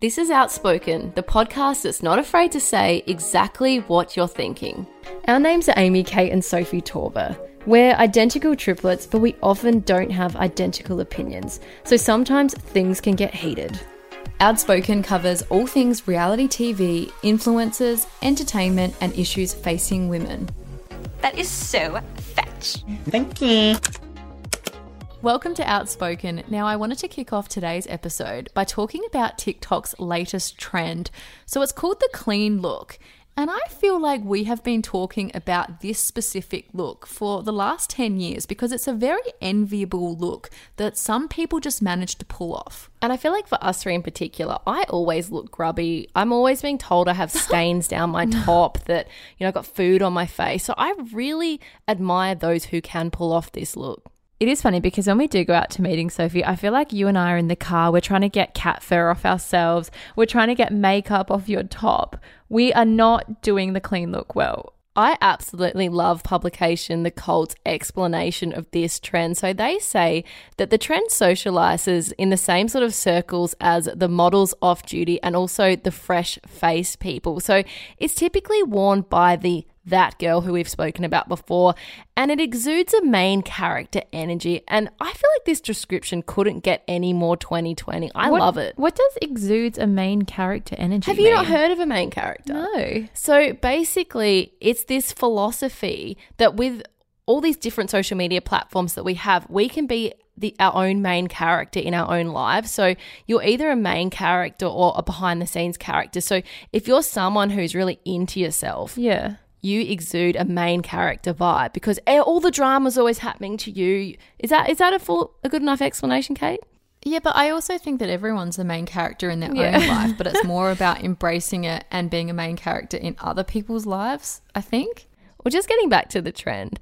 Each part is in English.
This is Outspoken, the podcast that's not afraid to say exactly what you're thinking. Our names are Amy, Kate, and Sophie Torber. We're identical triplets, but we often don't have identical opinions, so sometimes things can get heated. Outspoken covers all things reality TV, influencers, entertainment, and issues facing women. That is so fetch. Thank you. Welcome to Outspoken. Now, I wanted to kick off today's episode by talking about TikTok's latest trend. So, it's called the clean look. And I feel like we have been talking about this specific look for the last 10 years because it's a very enviable look that some people just manage to pull off. And I feel like for us three in particular, I always look grubby. I'm always being told I have stains down my top, that, you know, I've got food on my face. So I really admire those who can pull off this look. It is funny because when we do go out to meetings, Sophie, I feel like you and I are in the car. We're trying to get cat fur off ourselves. We're trying to get makeup off your top. We are not doing the clean look well. I absolutely love publication The Cult's explanation of this trend. So they say that the trend socializes in the same sort of circles as the models off duty and also the fresh face people. So it's typically worn by the that girl who we've spoken about before, and it exudes a main character energy. And I feel like this description couldn't get any more 2020. I What- love it. What does exudes a main character energy? Have you not heard of a main character? No. So basically, it's this philosophy that with all these different social media platforms that we have, we can be the our own main character in our own lives. So you're either a main character or a behind the scenes character. So if you're someone who's really into yourself, Yeah. You exude a main character vibe because all the drama's always happening to you. Is that is that a full a good enough explanation, Kate? Yeah, but I also think that everyone's the main character in their Yeah. own life, but it's more about embracing it and being a main character in other people's lives, I think. Well, just getting back to the trend,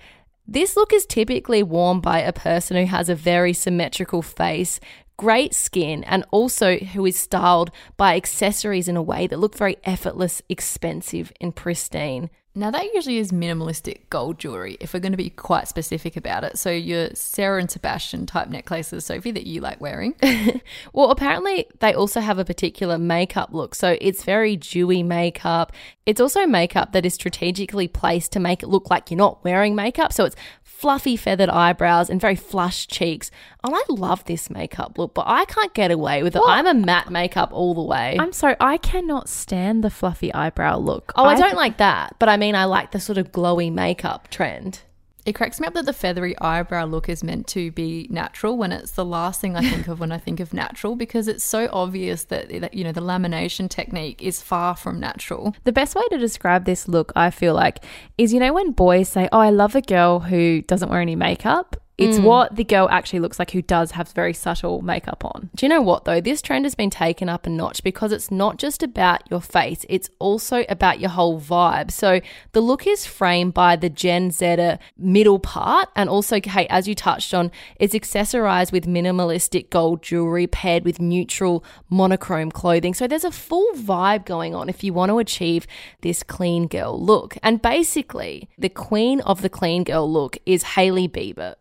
this look is typically worn by a person who has a very symmetrical face, great skin, and also who is styled by accessories in a way that look very effortless, expensive, and pristine. Now, that usually is minimalistic gold jewelry, if we're going to be quite specific about it. So, your Sarah and Sebastian type necklaces, Sophie, that you like wearing. Well, apparently they also have a particular makeup look. So it's very dewy makeup. It's also makeup that is strategically placed to make it look like you're not wearing makeup. So it's fluffy feathered eyebrows and very flushed cheeks. And I love this makeup look, but I can't get away with it. I'm a matte makeup all the way. I'm sorry, I cannot stand the fluffy eyebrow look. oh, I don't like that, but I mean, I like the sort of glowy makeup trend. It cracks me up that the feathery eyebrow look is meant to be natural when it's the last thing I think of when I think of natural because it's so obvious that, that you know the lamination technique is far from natural. The best way to describe this look, I feel like, is you know when boys say, "Oh, I love a girl who doesn't wear any makeup." It's mm. what the girl actually looks like who does have very subtle makeup on. Do you know what though? This trend has been taken up a notch because it's not just about your face, it's also about your whole vibe. So the look is framed by the Gen Zer middle part, and also, Kate, as you touched on, it's accessorized with minimalistic gold jewelry paired with neutral monochrome clothing. So there's a full vibe going on if you want to achieve this clean girl look. And basically, the queen of the clean girl look is Hailey Bieber.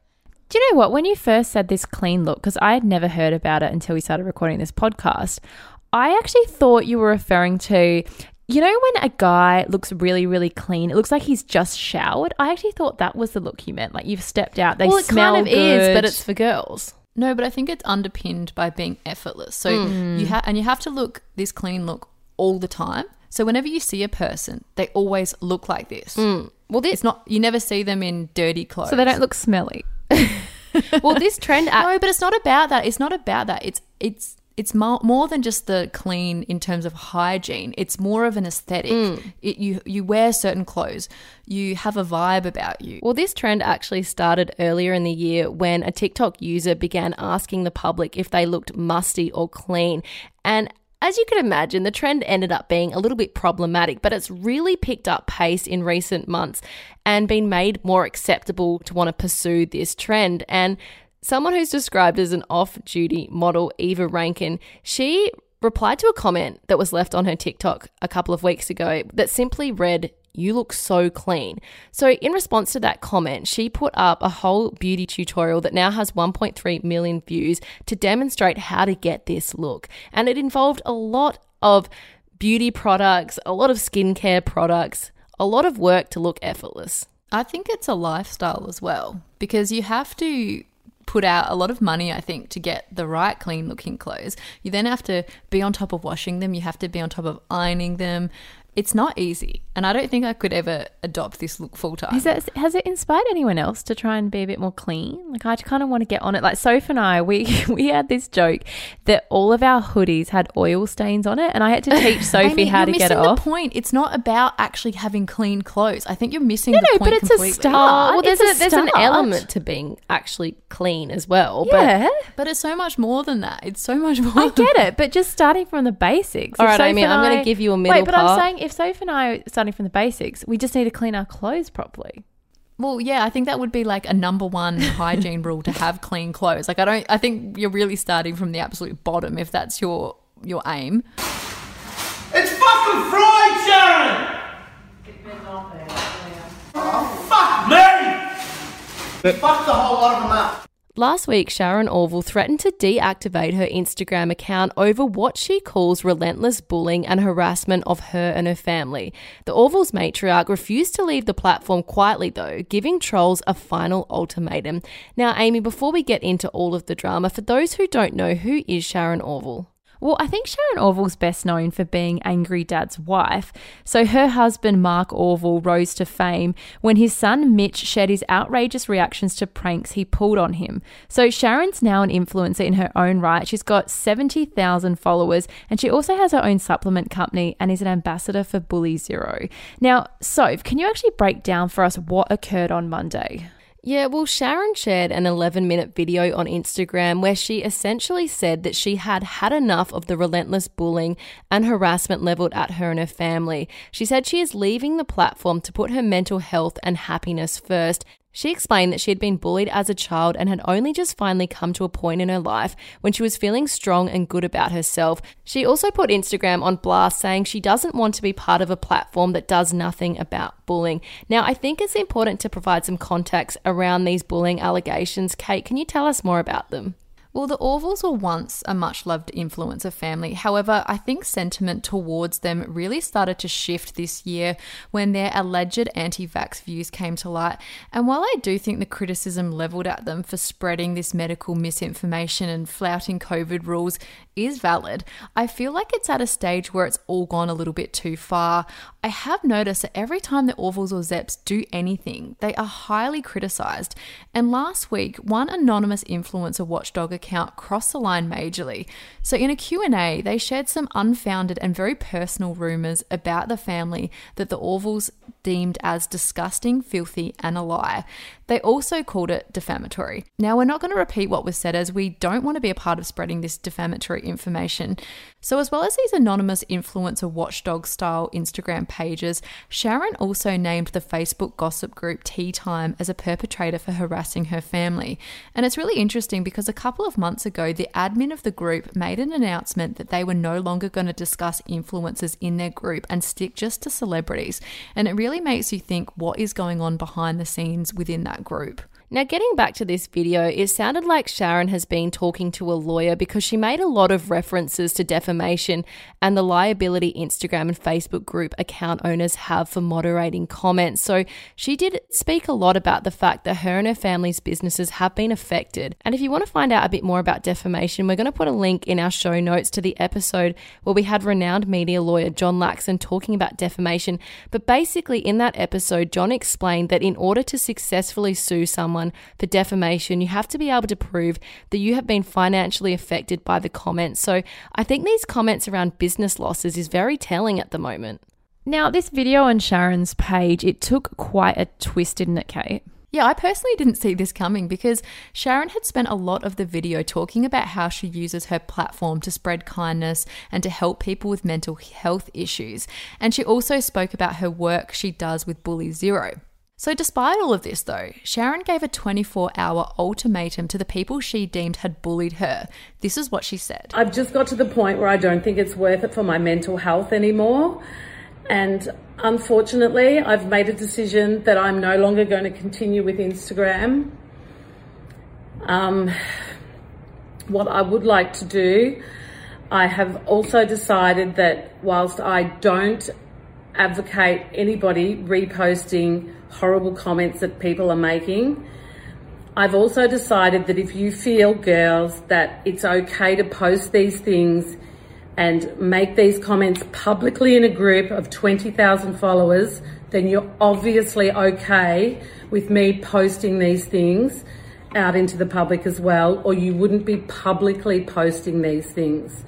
Do you know what? When you first said this clean look, because I had never heard about it until we started recording this podcast, I actually thought you were referring to, you know, when a guy looks really, really clean, it looks like he's just showered. I actually thought that was the look you meant. Like you've stepped out, they well, it smell kind of good. is, but it's for girls. No, but I think it's underpinned by being effortless. So Mm. you have and you have to look this clean look all the time. So whenever you see a person, they always look like this. Well, this It's not you never see them in dirty clothes. so they don't look smelly. Well, this trend act- No, but it's not about that. It's not about that. It's it's it's more, more than just the clean in terms of hygiene. It's more of an aesthetic. Mm. It, you you wear certain clothes. You have a vibe about you. Well, this trend actually started earlier in the year when a TikTok user began asking the public if they looked musty or clean. And as you can imagine, the trend ended up being a little bit problematic, but it's really picked up pace in recent months and been made more acceptable to want to pursue this trend. And someone who's described as an off duty model, Eva Rankin, she replied to a comment that was left on her TikTok a couple of weeks ago that simply read, You look so clean. So, in response to that comment, she put up a whole beauty tutorial that now has 1.3 million views to demonstrate how to get this look. And it involved a lot of beauty products, a lot of skincare products, a lot of work to look effortless. I think it's a lifestyle as well because you have to put out a lot of money, I think, to get the right clean looking clothes. You then have to be on top of washing them, you have to be on top of ironing them. It's not easy. And I don't think I could ever adopt this look full time. Has it, has it inspired anyone else to try and be a bit more clean? Like I kind of want to get on it. Like Soph and I, we we had this joke that all of our hoodies had oil stains on it, and I had to teach Sophie Amy, how to get it off. the point. It's not about actually having clean clothes. I think you're missing No, the no, point but it's completely. a start. Oh, well, there's, a, a there's an element to being actually clean as well. Yeah, But it's so much more than that. It's so much more. I get it, but just starting from the basics. All right, Soph Amy, I'm gonna give you a middle Wait, but part. I'm saying if Soph and I are starting from the basics, we just need to clean our clothes properly. Well, yeah, I think that would be like a number one hygiene rule to have clean clothes. Like I don't I think you're really starting from the absolute bottom if that's your your aim. It's fucking fried, Sharon! Oh, fuck me! Fuck the whole lot of them up. Last week, Sharon Orval threatened to deactivate her Instagram account over what she calls relentless bullying and harassment of her and her family. The Orval's matriarch refused to leave the platform quietly, though, giving trolls a final ultimatum. Now, Amy, before we get into all of the drama, for those who don't know, who is Sharon Orval? Well, I think Sharon Orval's best known for being Angry Dad's wife. So her husband, Mark Orval, rose to fame when his son Mitch shared his outrageous reactions to pranks he pulled on him. So Sharon's now an influencer in her own right. She's got 70,000 followers and she also has her own supplement company and is an ambassador for Bully Zero. Now, Soph, can you actually break down for us what occurred on Monday? Yeah, well, Sharon shared an 11 minute video on Instagram where she essentially said that she had had enough of the relentless bullying and harassment leveled at her and her family. She said she is leaving the platform to put her mental health and happiness first. She explained that she had been bullied as a child and had only just finally come to a point in her life when she was feeling strong and good about herself. She also put Instagram on blast saying she doesn't want to be part of a platform that does nothing about bullying. Now, I think it's important to provide some context around these bullying allegations. Kate, can you tell us more about them? Well, the Orvals were once a much loved influencer family. However, I think sentiment towards them really started to shift this year when their alleged anti vax views came to light. And while I do think the criticism leveled at them for spreading this medical misinformation and flouting COVID rules is valid, I feel like it's at a stage where it's all gone a little bit too far. I have noticed that every time the Orvals or Zeps do anything, they are highly criticized. And last week, one anonymous influencer watchdog account crossed the line majorly. So in a Q&A, they shared some unfounded and very personal rumors about the family that the Orvals deemed as disgusting, filthy, and a lie. They also called it defamatory. Now, we're not going to repeat what was said as we don't want to be a part of spreading this defamatory information. So, as well as these anonymous influencer watchdog style Instagram pages, Sharon also named the Facebook gossip group Tea Time as a perpetrator for harassing her family. And it's really interesting because a couple of months ago, the admin of the group made an announcement that they were no longer going to discuss influencers in their group and stick just to celebrities. And it really makes you think what is going on behind the scenes within that group. Now, getting back to this video, it sounded like Sharon has been talking to a lawyer because she made a lot of references to defamation and the liability Instagram and Facebook group account owners have for moderating comments. So, she did speak a lot about the fact that her and her family's businesses have been affected. And if you want to find out a bit more about defamation, we're going to put a link in our show notes to the episode where we had renowned media lawyer John Laxon talking about defamation. But basically, in that episode, John explained that in order to successfully sue someone, for defamation, you have to be able to prove that you have been financially affected by the comments. So I think these comments around business losses is very telling at the moment. Now, this video on Sharon's page, it took quite a twist, didn't it, Kate? Yeah, I personally didn't see this coming because Sharon had spent a lot of the video talking about how she uses her platform to spread kindness and to help people with mental health issues. And she also spoke about her work she does with Bully Zero. So, despite all of this, though, Sharon gave a 24 hour ultimatum to the people she deemed had bullied her. This is what she said. I've just got to the point where I don't think it's worth it for my mental health anymore. And unfortunately, I've made a decision that I'm no longer going to continue with Instagram. Um, what I would like to do I have also decided that whilst I don't advocate anybody reposting horrible comments that people are making, I've also decided that if you feel, girls, that it's okay to post these things and make these comments publicly in a group of 20,000 followers, then you're obviously okay with me posting these things out into the public as well, or you wouldn't be publicly posting these things.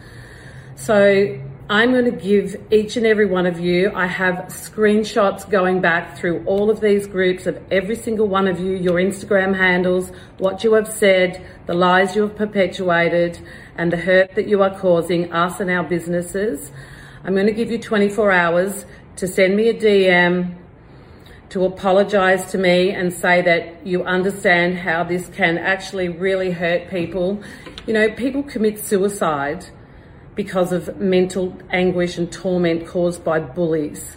So I'm going to give each and every one of you, I have screenshots going back through all of these groups of every single one of you, your Instagram handles, what you have said, the lies you have perpetuated, and the hurt that you are causing us and our businesses. I'm going to give you 24 hours to send me a DM, to apologize to me and say that you understand how this can actually really hurt people. You know, people commit suicide because of mental anguish and torment caused by bullies.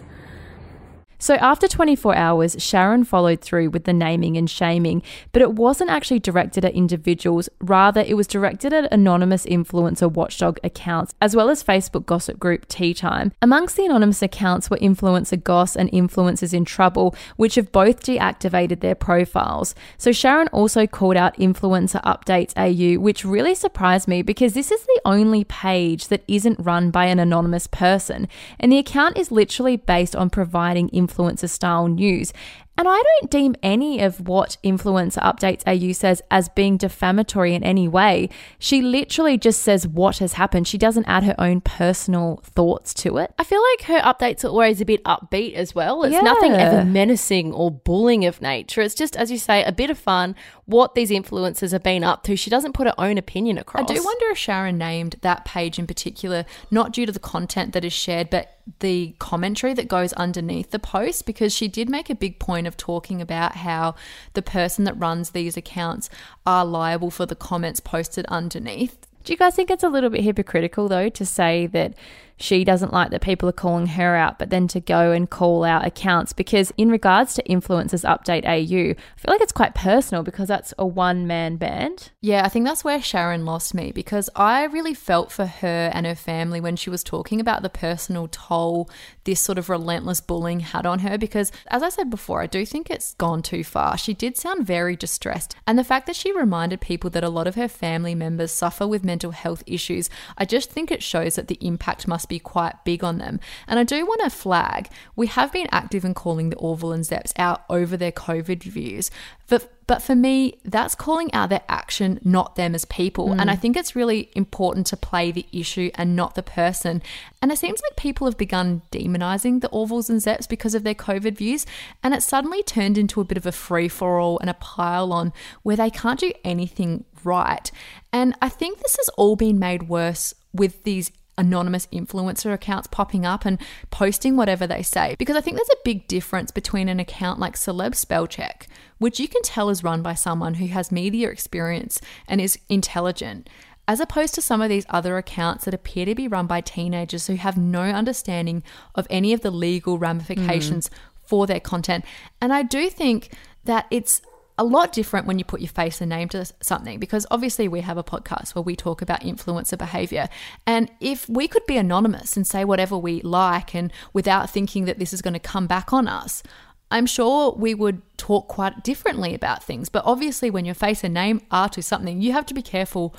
So, after 24 hours, Sharon followed through with the naming and shaming, but it wasn't actually directed at individuals. Rather, it was directed at anonymous influencer watchdog accounts, as well as Facebook gossip group Tea Time. Amongst the anonymous accounts were influencer Goss and Influencers in Trouble, which have both deactivated their profiles. So, Sharon also called out Influencer Updates AU, which really surprised me because this is the only page that isn't run by an anonymous person, and the account is literally based on providing influencer influencer style news. And I don't deem any of what Influencer Updates AU says as being defamatory in any way. She literally just says what has happened. She doesn't add her own personal thoughts to it. I feel like her updates are always a bit upbeat as well. It's Yeah. nothing ever menacing or bullying of nature. It's just, as you say, a bit of fun, what these influencers have been up to. She doesn't put her own opinion across. I do wonder if Sharon named that page in particular not due to the content that is shared, but the commentary that goes underneath the post because she did make a big point of talking about how the person that runs these accounts are liable for the comments posted underneath. Do you guys think it's a little bit hypocritical though to say that she doesn't like that people are calling her out, but then to go and call out accounts? Because in regards to Influencers Update AU, I feel like it's quite personal because that's a one man band. Yeah, I think that's where Sharon lost me because I really felt for her and her family when she was talking about the personal toll this sort of relentless bullying had on her. Because, as I said before, I do think it's gone too far. She did sound very distressed. And the fact that she reminded people that a lot of her family members suffer with mental health issues, I just think it shows that the impact must be quite big on them. And I do want to flag we have been active in calling the Orval and Zeps out over their COVID views. But but for me, that's calling out their action, not them as people. And I mm. think it's really important to play the issue and not the person. And it seems like people have begun demonizing the Orvals and Zeps because of their COVID views. And it suddenly turned into a bit of a free for all and a pile on where they can't do anything right. And I think this has all been made worse with these anonymous influencer accounts popping up and posting whatever they say. Because I think there's a big difference between an account like Celeb Spellcheck, which you can tell is run by someone who has media experience and is intelligent, as opposed to some of these other accounts that appear to be run by teenagers who have no understanding of any of the legal ramifications mm. for their content. And I do think that it's a lot different when you put your face and name to something because obviously we have a podcast where we talk about influencer behavior. And if we could be anonymous and say whatever we like and without thinking that this is going to come back on us, I'm sure we would talk quite differently about things. But obviously, when your face and name are to something, you have to be careful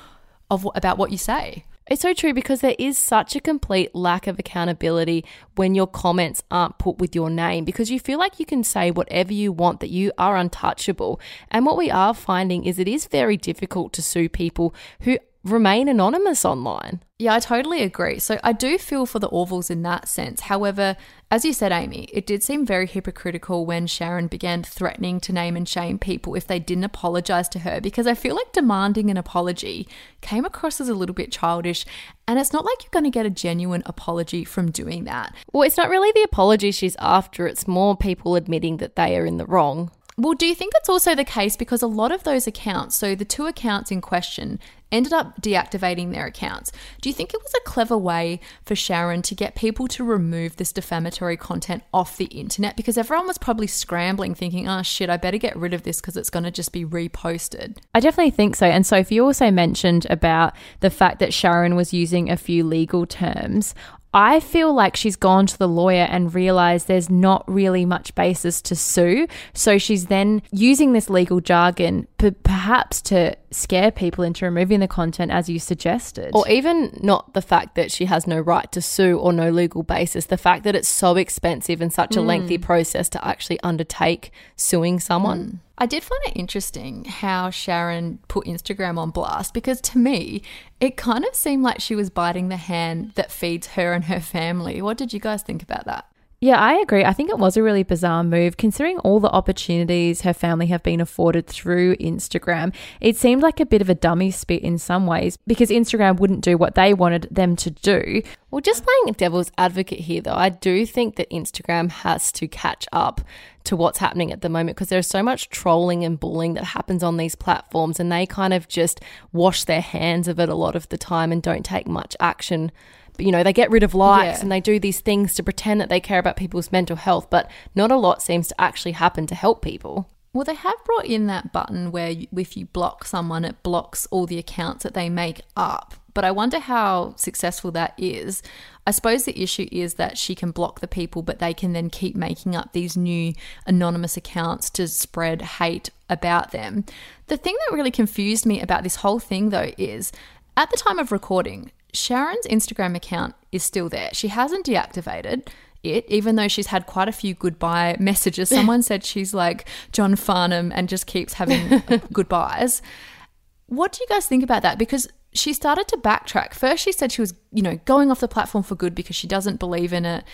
of about what you say. It's so true because there is such a complete lack of accountability when your comments aren't put with your name because you feel like you can say whatever you want, that you are untouchable. And what we are finding is it is very difficult to sue people who remain anonymous online. Yeah, I totally agree. So I do feel for the Orvals in that sense. However, as you said, Amy, it did seem very hypocritical when Sharon began threatening to name and shame people if they didn't apologize to her because I feel like demanding an apology came across as a little bit childish. And it's not like you're going to get a genuine apology from doing that. Well, it's not really the apology she's after, it's more people admitting that they are in the wrong. Well, do you think it's also the case because a lot of those accounts, so the two accounts in question, ended up deactivating their accounts. Do you think it was a clever way for Sharon to get people to remove this defamatory content off the internet? Because everyone was probably scrambling, thinking, oh shit, I better get rid of this because it's going to just be reposted. I definitely think so. And Sophie also mentioned about the fact that Sharon was using a few legal terms. I feel like she's gone to the lawyer and realized there's not really much basis to sue. So she's then using this legal jargon p- perhaps to scare people into removing the content as you suggested. Or even not the fact that she has no right to sue or no legal basis, the fact that it's so expensive and such a mm. lengthy process to actually undertake suing someone. Mm. I did find it interesting how Sharon put Instagram on blast because to me, it kind of seemed like she was biting the hand that feeds her and her family. What did you guys think about that? Yeah, I agree. I think it was a really bizarre move considering all the opportunities her family have been afforded through Instagram. It seemed like a bit of a dummy spit in some ways because Instagram wouldn't do what they wanted them to do. Well, just playing devil's advocate here, though, I do think that Instagram has to catch up to what's happening at the moment because there's so much trolling and bullying that happens on these platforms, and they kind of just wash their hands of it a lot of the time and don't take much action. You know, they get rid of likes Yeah. and they do these things to pretend that they care about people's mental health, but not a lot seems to actually happen to help people. Well, they have brought in that button where you, if you block someone, it blocks all the accounts that they make up. But I wonder how successful that is. I suppose the issue is that she can block the people, but they can then keep making up these new anonymous accounts to spread hate about them. The thing that really confused me about this whole thing, though, is at the time of recording, Sharon's Instagram account is still there. She hasn't deactivated it, even though she's had quite a few goodbye messages. Someone said she's like John Farnham and just keeps having uh, goodbyes. What do you guys think about that? Because she started to backtrack. First, she said she was, you know, going off the platform for good because she doesn't believe in it.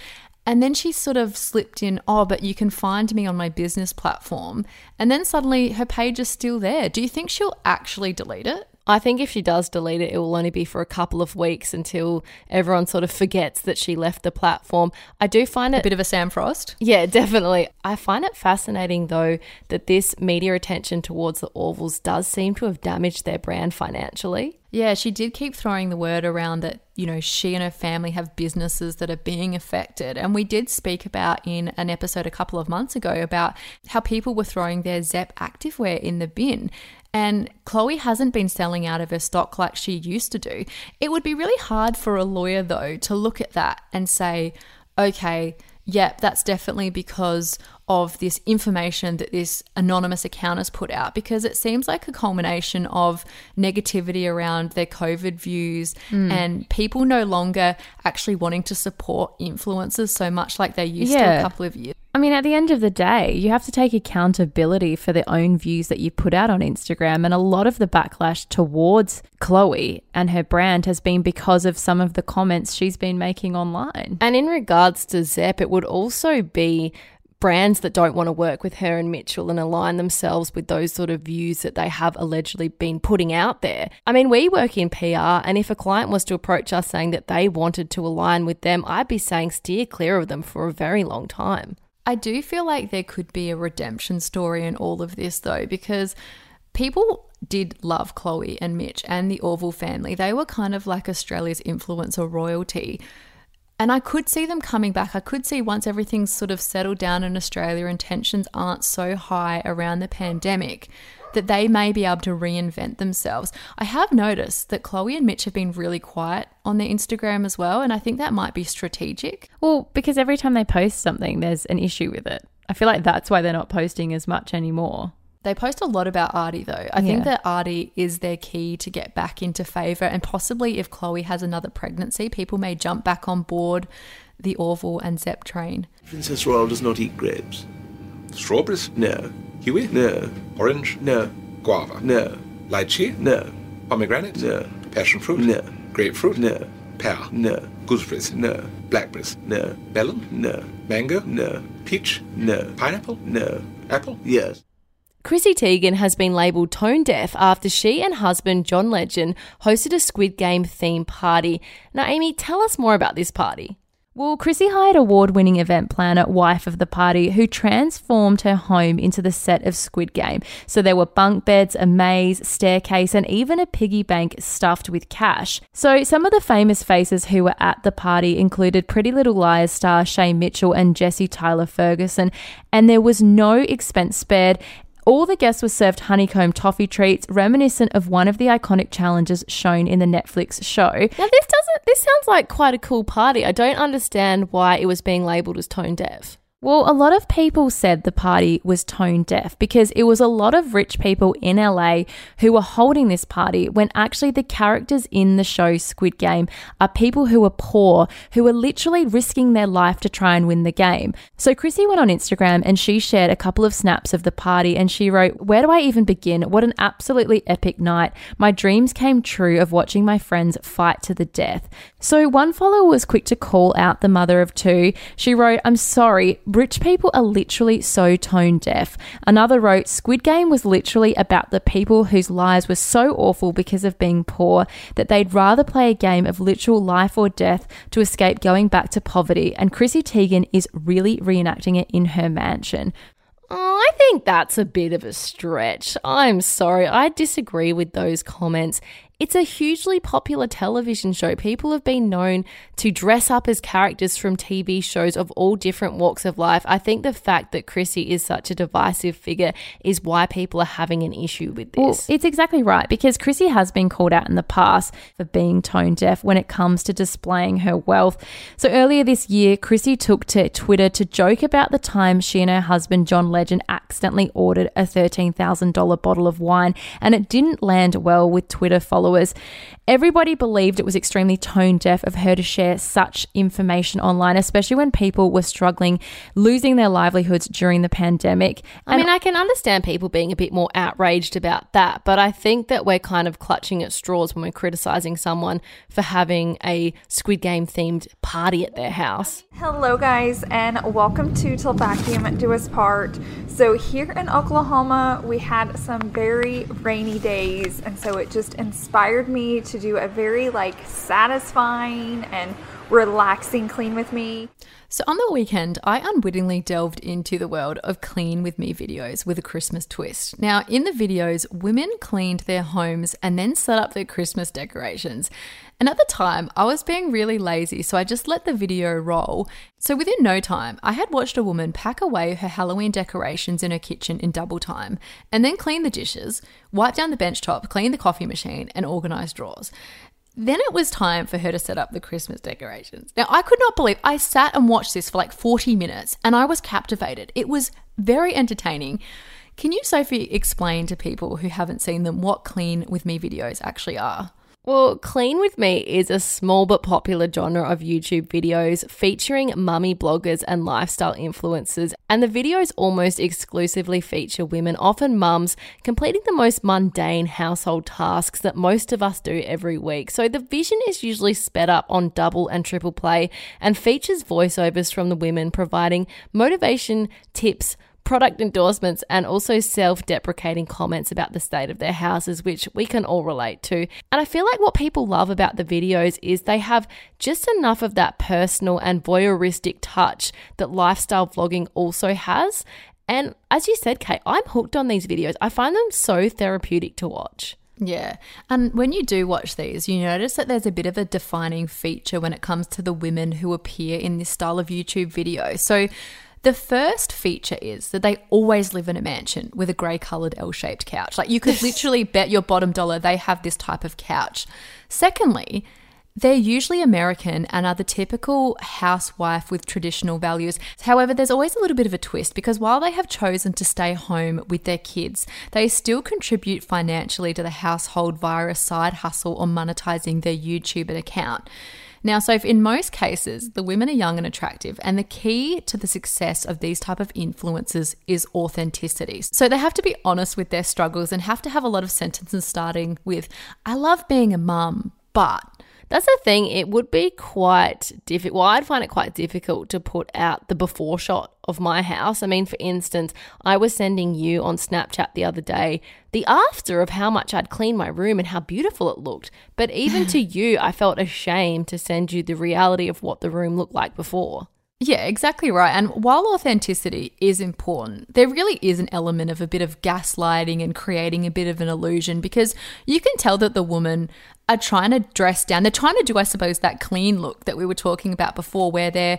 And then she sort of slipped in, oh, but you can find me on my business platform. And then suddenly her page is still there. Do you think she'll actually delete it? I think if she does delete it, it will only be for a couple of weeks until everyone sort of forgets that she left the platform. I do find it A bit of a Sam Frost. Yeah, definitely. I find it fascinating though that this media attention towards the Orvals does seem to have damaged their brand financially. Yeah, she did keep throwing the word around that, you know, she and her family have businesses that are being affected. And we did speak about in an episode a couple of months ago about how people were throwing their Zep activewear in the bin. And Chloe hasn't been selling out of her stock like she used to do. It would be really hard for a lawyer, though, to look at that and say, okay, yep, that's definitely because of this information that this anonymous account has put out because it seems like a culmination of negativity around their COVID views hmm. and people no longer actually wanting to support influencers so much like they used to a couple of years. I mean, at the end of the day, you have to take accountability for the own views that you put out on Instagram. And a lot of the backlash towards Chloe and her brand has been because of some of the comments she's been making online. And in regards to Zep, it would also be brands that don't want to work with her and Mitchell and align themselves with those sort of views that they have allegedly been putting out there. I mean, we work in PR, and if a client was to approach us saying that they wanted to align with them, I'd be saying steer clear of them for a very long time. I do feel like there could be a redemption story in all of this, though, because people did love Chloe and Mitch and the Orval family. They were kind of like Australia's influencer royalty. And I could see them coming back. I could see once everything's sort of settled down in Australia and tensions aren't so high around the pandemic that they may be able to reinvent themselves. I have noticed that Chloe and Mitch have been really quiet on their Instagram as well. And I think that might be strategic. Well, because every time they post something, there's an issue with it. I feel like that's why they're not posting as much anymore. They post a lot about Artie though. I Yeah. think that Artie is their key to get back into favor and possibly if Chloe has another pregnancy, people may jump back on board the Orval and Zep train. Princess Royal does not eat grapes. Strawberries, No, kiwi, no, orange, no, guava, no, lychee, no, pomegranate, No. passion fruit, No. grapefruit, no, pear, no, gooseberries, no, blackberries, no, melon, no, mango, no, peach, no, pineapple, no, apple. yes. Chrissy Teigen has been labelled tone deaf after she and husband John Legend hosted a Squid Game theme party. Now, Amy, tell us more about this party. Well, Chrissy hired award winning event planner, wife of the party, who transformed her home into the set of Squid Game. So there were bunk beds, a maze, staircase, and even a piggy bank stuffed with cash. So some of the famous faces who were at the party included Pretty Little Liars star Shay Mitchell and Jesse Tyler Ferguson, and there was no expense spared. All the guests were served honeycomb toffee treats, reminiscent of one of the iconic challenges shown in the Netflix show. Now, this doesn't. This sounds like quite a cool party. I don't understand why it was being labelled as tone deaf. Well, a lot of people said the party was tone deaf because it was a lot of rich people in LA who were holding this party when actually the characters in the show Squid Game are people who are poor, who are literally risking their life to try and win the game. So Chrissy went on Instagram and she shared a couple of snaps of the party and she wrote, Where do I even begin? What an absolutely epic night. My dreams came true of watching my friends fight to the death. So one follower was quick to call out the mother of two. She wrote, I'm sorry. Rich people are literally so tone deaf. Another wrote, Squid Game was literally about the people whose lives were so awful because of being poor that they'd rather play a game of literal life or death to escape going back to poverty. And Chrissy Teigen is really reenacting it in her mansion. Oh, I think that's a bit of a stretch. I'm sorry, I disagree with those comments. It's a hugely popular television show. People have been known to dress up as characters from TV shows of all different walks of life. I think the fact that Chrissy is such a divisive figure is why people are having an issue with Well, this. it's exactly right because Chrissy has been called out in the past for being tone deaf when it comes to displaying her wealth. So earlier this year, Chrissy took to Twitter to joke about the time she and her husband John Legend accidentally ordered a $13,000 bottle of wine and it didn't land well with Twitter followers. Was. Everybody believed it was extremely tone deaf of her to share such information online, especially when people were struggling, losing their livelihoods during the pandemic. I mean, I can understand people being a bit more outraged about that, but I think that we're kind of clutching at straws when we're criticizing someone for having a Squid Game themed party at their house. Hello, guys, and welcome to Till Vacuum Do Us Part. So, here in Oklahoma, we had some very rainy days, and so it just inspired me to do a very like satisfying and relaxing clean with me. So on the weekend, I unwittingly delved into the world of clean with me videos with a Christmas twist. Now, in the videos, women cleaned their homes and then set up their Christmas decorations. And at the time, I was being really lazy, so I just let the video roll. So within no time, I had watched a woman pack away her Halloween decorations in her kitchen in double time, and then clean the dishes, wipe down the bench top, clean the coffee machine, and organize drawers. Then it was time for her to set up the Christmas decorations. Now, I could not believe I sat and watched this for like 40 minutes and I was captivated. It was very entertaining. Can you, Sophie, explain to people who haven't seen them what Clean With Me videos actually are? Well, Clean With Me is a small but popular genre of YouTube videos featuring mummy bloggers and lifestyle influencers, and the videos almost exclusively feature women, often mums, completing the most mundane household tasks that most of us do every week. So the vision is usually sped up on double and triple play and features voiceovers from the women providing motivation, tips, product endorsements and also self deprecating comments about the state of their houses, which we can all relate to. And I feel like what people love about the videos is they have just enough of that personal and voyeuristic touch that lifestyle vlogging also has. And as you said, Kate, I'm hooked on these videos. I find them so therapeutic to watch. Yeah. And when you do watch these, you notice that there's a bit of a defining feature when it comes to the women who appear in this style of YouTube video. So, the first feature is that they always live in a mansion with a grey coloured L shaped couch. Like you could literally bet your bottom dollar they have this type of couch. Secondly, they're usually American and are the typical housewife with traditional values. However, there's always a little bit of a twist because while they have chosen to stay home with their kids, they still contribute financially to the household via a side hustle or monetizing their YouTube account. Now, so if in most cases the women are young and attractive, and the key to the success of these type of influencers is authenticity. So they have to be honest with their struggles and have to have a lot of sentences starting with, "I love being a mum, but." That's the thing. It would be quite difficult. Well, I'd find it quite difficult to put out the before shot of my house. I mean, for instance, I was sending you on Snapchat the other day the after of how much I'd cleaned my room and how beautiful it looked. But even to you, I felt ashamed to send you the reality of what the room looked like before. Yeah, exactly right. And while authenticity is important, there really is an element of a bit of gaslighting and creating a bit of an illusion because you can tell that the woman are trying to dress down. They're trying to do, I suppose, that clean look that we were talking about before, where they're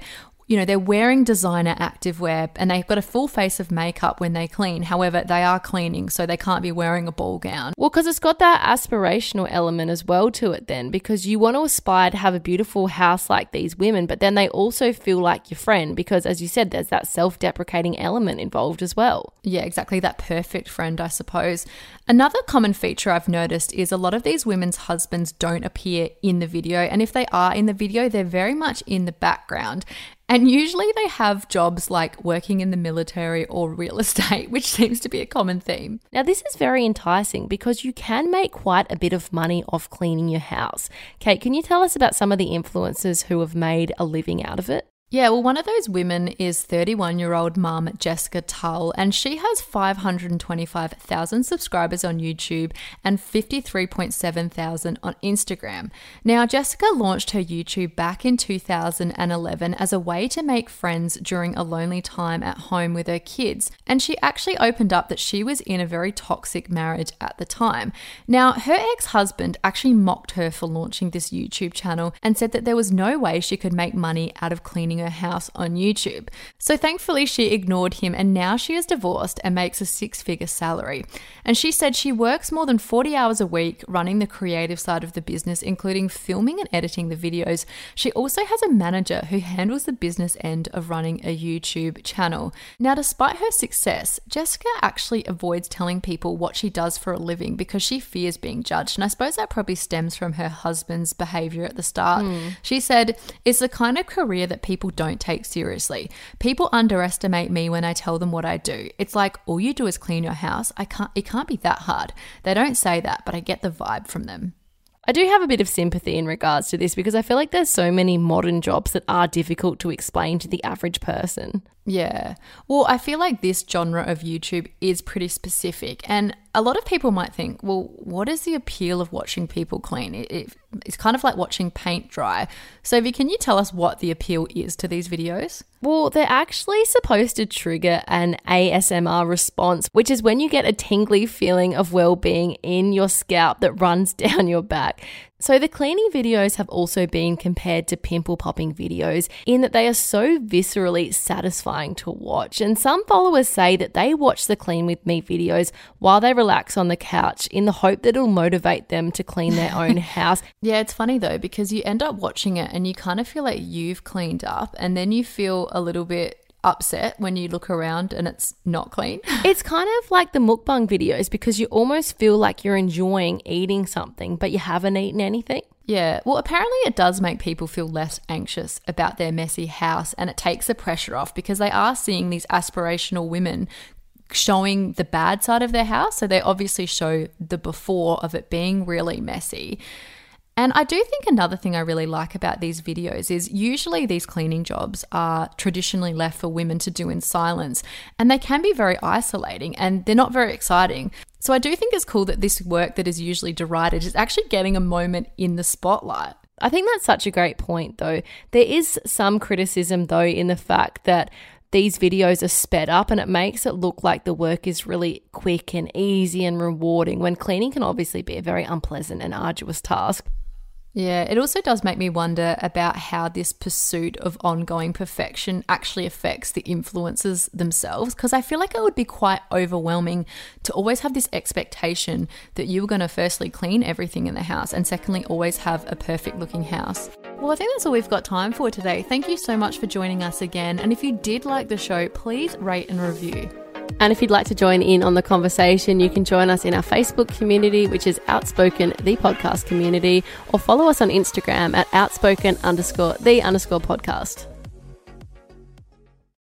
you know, they're wearing designer activewear and they've got a full face of makeup when they clean. However, they are cleaning, so they can't be wearing a ball gown. Well, because it's got that aspirational element as well to it, then, because you want to aspire to have a beautiful house like these women, but then they also feel like your friend because, as you said, there's that self deprecating element involved as well. Yeah, exactly. That perfect friend, I suppose. Another common feature I've noticed is a lot of these women's husbands don't appear in the video. And if they are in the video, they're very much in the background. And usually they have jobs like working in the military or real estate, which seems to be a common theme. Now, this is very enticing because you can make quite a bit of money off cleaning your house. Kate, can you tell us about some of the influencers who have made a living out of it? Yeah, well, one of those women is 31 year old mum Jessica Tull, and she has 525,000 subscribers on YouTube and 53.7 thousand on Instagram. Now, Jessica launched her YouTube back in 2011 as a way to make friends during a lonely time at home with her kids, and she actually opened up that she was in a very toxic marriage at the time. Now, her ex husband actually mocked her for launching this YouTube channel and said that there was no way she could make money out of cleaning her house on YouTube. So thankfully, she ignored him and now she is divorced and makes a six figure salary. And she said she works more than 40 hours a week running the creative side of the business, including filming and editing the videos. She also has a manager who handles the business end of running a YouTube channel. Now, despite her success, Jessica actually avoids telling people what she does for a living because she fears being judged. And I suppose that probably stems from her husband's behavior at the start. Hmm. She said, It's the kind of career that people don't take seriously. People underestimate me when I tell them what I do. It's like all you do is clean your house. I can't it can't be that hard. They don't say that, but I get the vibe from them. I do have a bit of sympathy in regards to this because I feel like there's so many modern jobs that are difficult to explain to the average person. Yeah. Well, I feel like this genre of YouTube is pretty specific. And a lot of people might think, well, what is the appeal of watching people clean? It, it, it's kind of like watching paint dry. So, can you tell us what the appeal is to these videos? Well, they're actually supposed to trigger an ASMR response, which is when you get a tingly feeling of well being in your scalp that runs down your back. So, the cleaning videos have also been compared to pimple popping videos in that they are so viscerally satisfying to watch. And some followers say that they watch the Clean With Me videos while they relax on the couch in the hope that it'll motivate them to clean their own house. Yeah, it's funny though, because you end up watching it and you kind of feel like you've cleaned up, and then you feel a little bit upset when you look around and it's not clean. It's kind of like the mukbang videos because you almost feel like you're enjoying eating something, but you haven't eaten anything. Yeah, well, apparently it does make people feel less anxious about their messy house and it takes the pressure off because they are seeing these aspirational women showing the bad side of their house. So they obviously show the before of it being really messy. And I do think another thing I really like about these videos is usually these cleaning jobs are traditionally left for women to do in silence, and they can be very isolating and they're not very exciting. So I do think it's cool that this work that is usually derided is actually getting a moment in the spotlight. I think that's such a great point, though. There is some criticism, though, in the fact that these videos are sped up and it makes it look like the work is really quick and easy and rewarding when cleaning can obviously be a very unpleasant and arduous task. Yeah, it also does make me wonder about how this pursuit of ongoing perfection actually affects the influencers themselves. Because I feel like it would be quite overwhelming to always have this expectation that you were going to firstly clean everything in the house and secondly, always have a perfect looking house. Well, I think that's all we've got time for today. Thank you so much for joining us again. And if you did like the show, please rate and review. And if you'd like to join in on the conversation, you can join us in our Facebook community, which is Outspoken the Podcast Community, or follow us on Instagram at outspoken underscore the underscore podcast.